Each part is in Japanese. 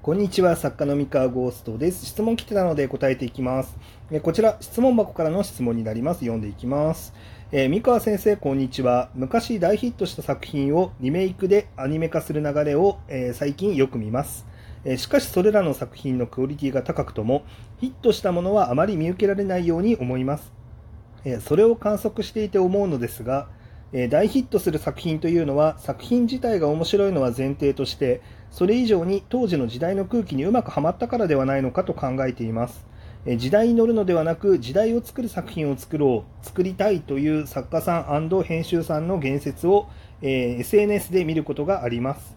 こんにちは、作家の三河ゴーストです。質問来てたので答えていきます。えこちら、質問箱からの質問になります。読んでいきます。えー三河先生、こんにちは。昔大ヒットした作品をリメイクでアニメ化する流れを、えー最近よく見ます。えーしかしそれらの作品のクオリティが高くとも、ヒットしたものはあまり見受けられないように思います。えそれを観測していて思うのですが、えー大ヒットする作品というのは作品自体が面白いのは前提としてそれ以上に当時の時代の空気にうまくはまったからではないのかと考えています。えー時代に乗るのではなく時代を作る作品を作ろう作りたいという作家さん編集さんの言説を、えー SNS で見ることがあります。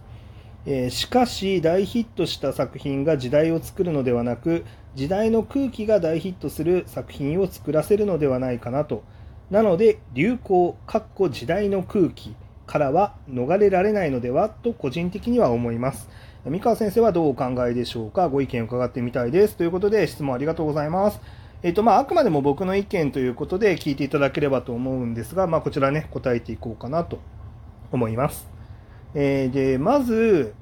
えしかし大ヒットした作品が時代を作るのではなく時代の空気が大ヒットする作品を作らせるのではないかなとなので流行かっこ時代の空気からは逃れられないのではと個人的には思います。三川先生はどうお考えでしょうか？ご意見を伺ってみたいです。ということで質問ありがとうございます。えっとまあ、あくまでも僕の意見ということで聞いていただければと思うんですが、まあ、こちらね答えていこうかなと思います。えーでまず、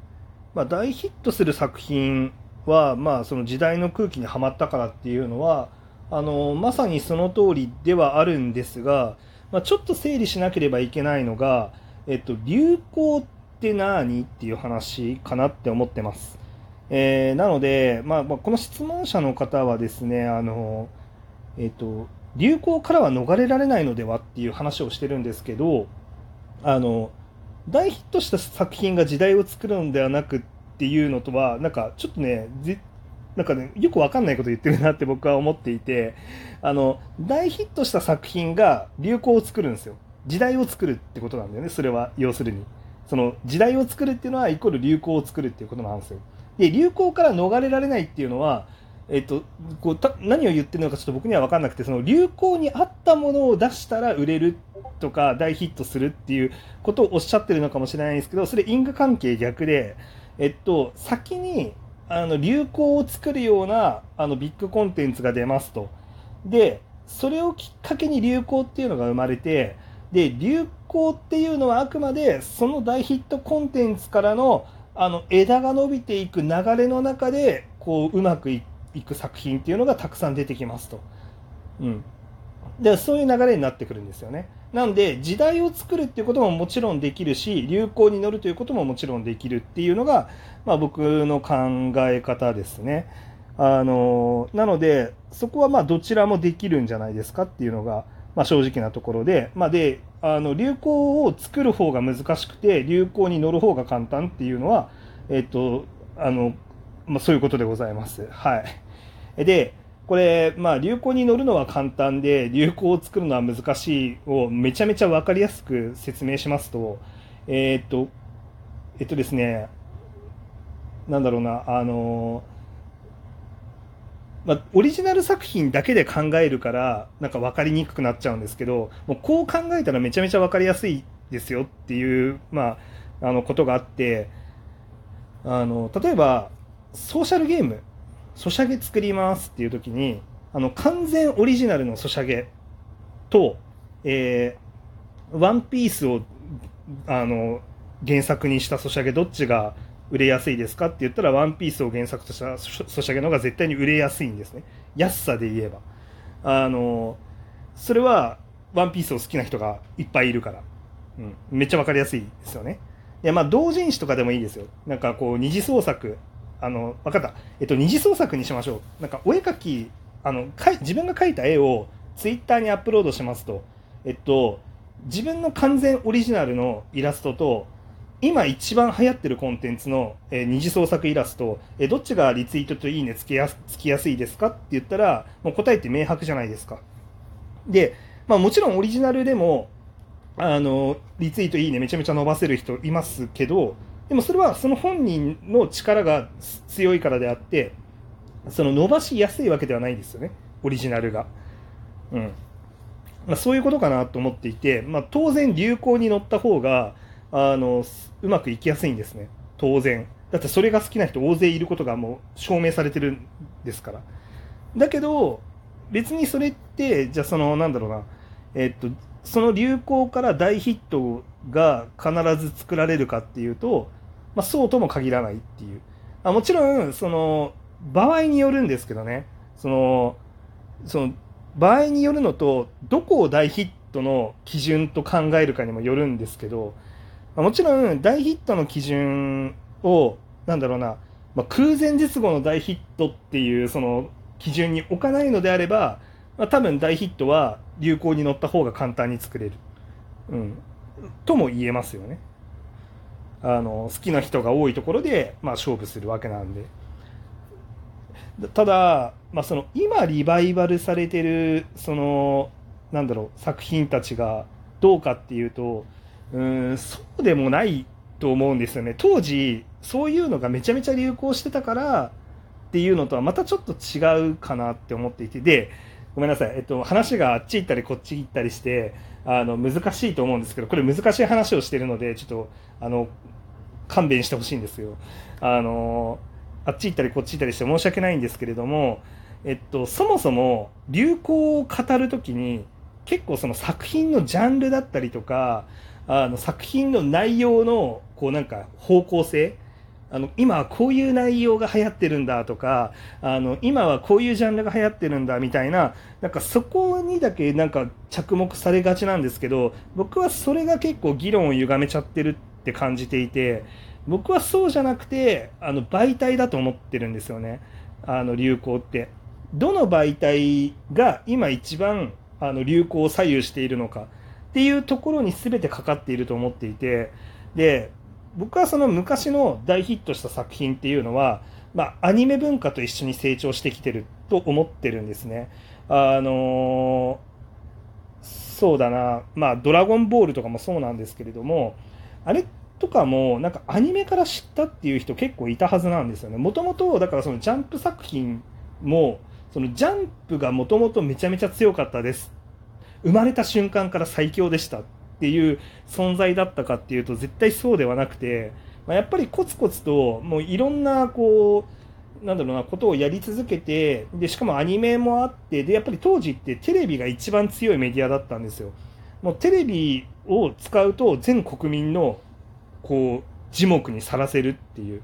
まあ、大ヒットする作品は、まあ、その時代の空気にはまったからっていうのはあのまさにその通りではあるんですが、まあ、ちょっと整理しなければいけないのが、えっと、流行って何っていう話かなって思ってます。えーなので、まあ、まあこの質問者の方はですねあの、えっと、流行からは逃れられないのではっていう話をしてるんですけどあの大ヒットした作品が時代を作るのではなくっていうのとはなんかちょっとねなんかねよくわかんないこと言ってるなって僕は思っていてあの大ヒットした作品が流行を作るんですよ。時代を作るってことなんだよねそれは。要するに。その時代を作るっていうのはイコール流行を作るっていうことなんですよ。で流行から逃れられないっていうのはえっと、こうた何を言ってるのかちょっと僕には分かんなくてその流行に合ったものを出したら売れるとか大ヒットするっていうことをおっしゃってるのかもしれないんですけどそれ因果関係逆で、えっと、先にあの流行を作るようなあのビッグコンテンツが出ますとでそれをきっかけに流行っていうのが生まれてで流行っていうのはあくまでその大ヒットコンテンツからのあの枝が伸びていく流れの中でこううまくいく作品っていうのがたくさん出てきますと。うん、でそういう流れになってくるんですよね。なんで時代を作るっていうことももちろんできるし流行に乗るということももちろんできるっていうのが、まあ、僕の考え方ですね。あのなのでそこはまどちらもできるんじゃないですかっていうのが、まあ、正直なところで,、まあ、であの流行を作る方が難しくて流行に乗る方が簡単っていうのは、えっとあのま、そういうことでございます。はい、でこれ、まあ、流行に乗るのは簡単で流行を作るのは難しいをめちゃめちゃ分かりやすく説明しますとえーっとえっとですねなんだろうなあのまあ、オリジナル作品だけで考えるからなんか分かりにくくなっちゃうんですけどもうこう考えたらめちゃめちゃ分かりやすいですよっていう、まあ、あのことがあってあの例えばソーシャルゲームソシャゲ作りますっていう時にあの完全オリジナルのソシャゲと、えーワンピースをあの原作にしたソシャゲどっちが売れやすいですかって言ったらワンピースを原作としたソシャゲの方が絶対に売れやすいんですね。安さで言えば。あのそれはワンピースを好きな人がいっぱいいるから、うん、めっちゃ分かりやすいですよね。いやまあ同人誌とかでもいいですよ。なんかこう二次創作あの分かった、えっと、二次創作にしましょう。なんかお絵描きあのかい自分が描いた絵をツイッターにアップロードしますと。えっと自分の完全オリジナルのイラストと今一番流行ってるコンテンツの、えー二次創作イラスト、えーどっちがリツイートといいねつけやすつきやすいですか？って言ったらもう答えって明白じゃないですか。で、まあ、もちろんオリジナルでもあのリツイートいいねめちゃめちゃ伸ばせる人いますけどでもそれはその本人の力が強いからであってその伸ばしやすいわけではないんですよね。オリジナルが。うん。まあ、そういうことかなと思っていて、まあ、当然流行に乗った方があのうまくいきやすいんですね。当然。だってそれが好きな人大勢いることがもう証明されてるんですから。だけど別にそれってじゃあそのなんだろうな。えっとその流行から大ヒットが必ず作られるかっていうと、まあ、そうとも限らないっていう。あもちろんその場合によるんですけどね。そのその場合によるのとどこを大ヒットの基準と考えるかにもよるんですけどもちろん大ヒットの基準をなんだろうな、まあ、空前絶後の大ヒットっていうその基準に置かないのであれば、まあ、多分大ヒットは流行に乗った方が簡単に作れる、うん、とも言えますよね。あの好きな人が多いところで、まあ、勝負するわけなんで。ただ、まあ、その今リバイバルされてるそのなんだろう作品たちがどうかっていうとうんそうでもないと思うんですよね当時そういうのがめちゃめちゃ流行してたからっていうのとはまたちょっと違うかなって思っていてでごめんなさい、えっと、話があっち行ったりこっち行ったりしてあの難しいと思うんですけどこれ難しい話をしてるのでちょっとあの勘弁してほしいんですよ。あのあっち行ったりこっち行ったりして申し訳ないんですけれども、えっと、そもそも流行を語る時に結構その作品のジャンルだったりとかあの作品の内容のこうなんか方向性あの今はこういう内容が流行ってるんだとかあの今はこういうジャンルが流行ってるんだみたいななんかそこにだけなんか着目されがちなんですけど僕はそれが結構議論を歪めちゃってるって感じていて僕はそうじゃなくてあの媒体だと思ってるんですよねあの流行って。どの媒体が今一番あの流行を左右しているのかっていうところに全てかかっていると思っていてで僕はその昔の大ヒットした作品っていうのは、まあ、アニメ文化と一緒に成長してきてると思ってるんですね。あのー、そうだな、まあ、ドラゴンボールとかもそうなんですけれども、あれとかも、なんかアニメから知ったっていう人結構いたはずなんですよね。もともと、だからそのジャンプ作品も、そのジャンプがもともとめちゃめちゃ強かったです生まれた瞬間から最強でしたていう存在だったかっていうと絶対そうではなくて、まあ、やっぱりコツコツともういろんなこうなんだろうなことをやり続けてでしかもアニメもあってでやっぱり当時ってテレビが一番強いメディアだったんですよ。もうテレビを使うと全国民のこう耳目にさらせるっていう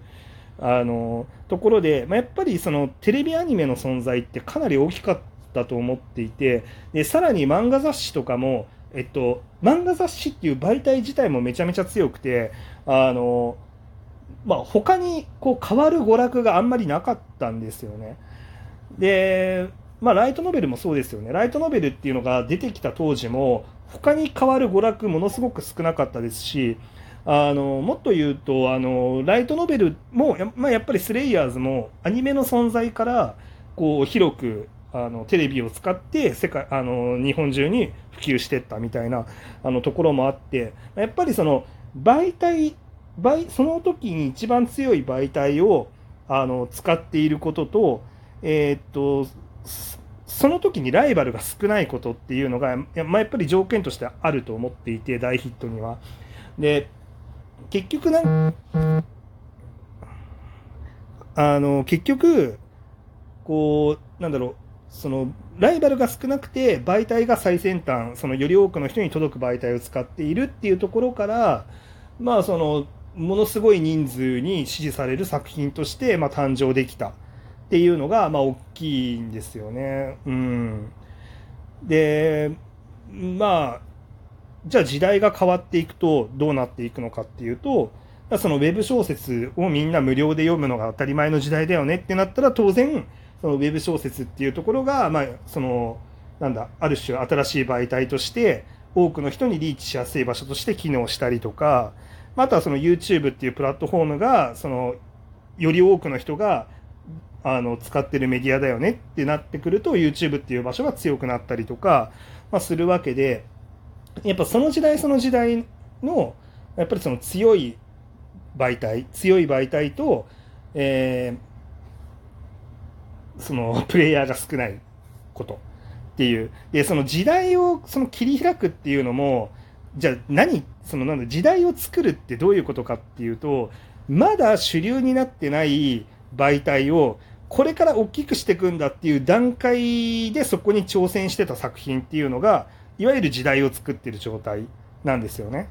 あのところで、まあ、やっぱりそのテレビアニメの存在ってかなり大きかったと思っていてでさらに漫画雑誌とかも、えっと、漫画雑誌っていう媒体自体もめちゃめちゃ強くてあの、まあ、他にこう変わる娯楽があんまりなかったんですよね。でまあ、ライトノベルもそうですよね。ライトノベルっていうのが出てきた当時も、他に変わる娯楽ものすごく少なかったですし、あのもっと言うとあのライトノベルもや,、まあ、やっぱりスレイヤーズもアニメの存在からこう広くあのテレビを使って世界あの日本中に普及していったみたいなあのところもあってやっぱりその媒体媒その時に一番強い媒体をあの使っていることと,、えー、っとその時にライバルが少ないことっていうのが、まあ、やっぱり条件としてあると思っていて大ヒットには。で結局なんあの結局こうなんだろうそのライバルが少なくて媒体が最先端そのより多くの人に届く媒体を使っているっていうところからまあそのものすごい人数に支持される作品として、まあ、誕生できたっていうのが、まあ、大きいんですよね。うん、でまあじゃあ時代が変わっていくとどうなっていくのかっていうと、そのウェブ小説をみんな無料で読むのが当たり前の時代だよねってなったら当然そのウェブ小説っていうところが、まあ、そのなんだある種新しい媒体として多くの人にリーチしやすい場所として機能したりとかあとはその YouTube っていうプラットフォームがそのより多くの人があの使ってるメディアだよねってなってくると YouTube っていう場所が強くなったりとか、まあ、するわけでやっぱその時代その時代のやっぱりその強い媒体強い媒体と、えー、そのプレイヤーが少ないことっていうでその時代をその切り開くっていうのもじゃあ何そのなんだ時代を作るってどういうことかっていうとまだ主流になってない媒体をこれから大きくしていくんだっていう段階でそこに挑戦してた作品っていうのがいわゆる時代を作ってる状態なんですよね。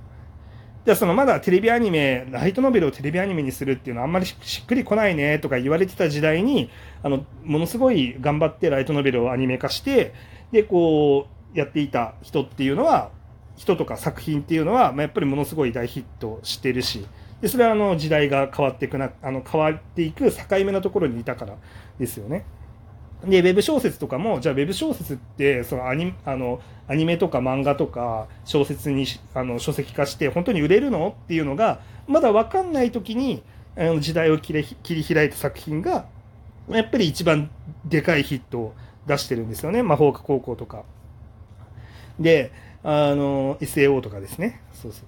じゃあそのまだテレビアニメ、ライトノベルをテレビアニメにするっていうのはあんまりしっくりこないねとか言われてた時代に、あの、ものすごい頑張ってライトノベルをアニメ化して、で、こう、やっていた人っていうのは、人とか作品っていうのは、まあ、やっぱりものすごい大ヒットしてるし、でそれはあの時代が変わっていくな、あの変わっていく境目のところにいたからですよね。で、ウェブ小説とかも、じゃあウェブ小説って、そのアニあのアニメとか漫画とか小説にあの書籍化して本当に売れるの？っていうのが、まだ分かんない時に、あの時代を切り切り開いた作品が、やっぱり一番でかいヒットを出してるんですよね。魔法科高校とか。で、あの、SAO とかですね。そうそ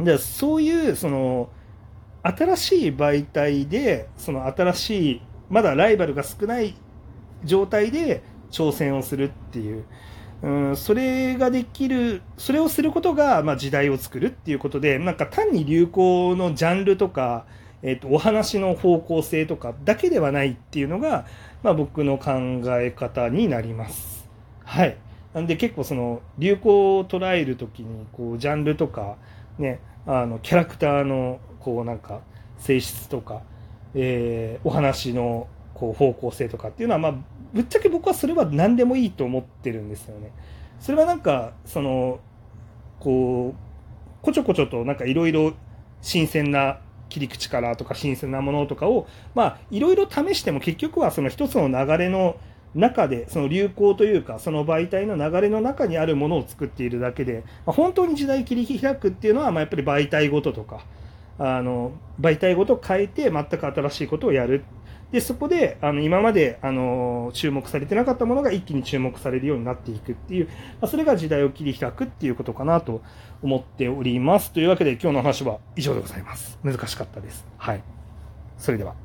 う。で、そういう、その、新しい媒体で、その新しい、まだライバルが少ない状態で挑戦をするっていう、うん、それができる、それをすることが、まあ、時代を作るっていうことで、なんか単に流行のジャンルとか、えっ、と、お話の方向性とかだけではないっていうのが、まあ、僕の考え方になります。はい。なんで結構その流行を捉える時にこうジャンルとかねあのキャラクターのこうなんか性質とか、えー、お話のこう方向性とかっていうのは、まあ、ぶっちゃけ僕はそれは何でもいいと思ってるんですよね。それはなんか、その、こう、こちょこちょとなんかいろいろ新鮮な切り口からとか新鮮なものとかを、まあ、いろいろ試しても結局はその一つの流れの中で、その流行というか、その媒体の流れの中にあるものを作っているだけで、まあ、本当に時代切り開くっていうのは、まあ、やっぱり媒体ごととか、あの媒体ごと変えて全く新しいことをやるでそこであの今まであの注目されてなかったものが一気に注目されるようになっていくっていう、まあ、それが時代を切り開くっていうことかなと思っております。というわけで今日の話は以上でございます。難しかったです。はい。それでは。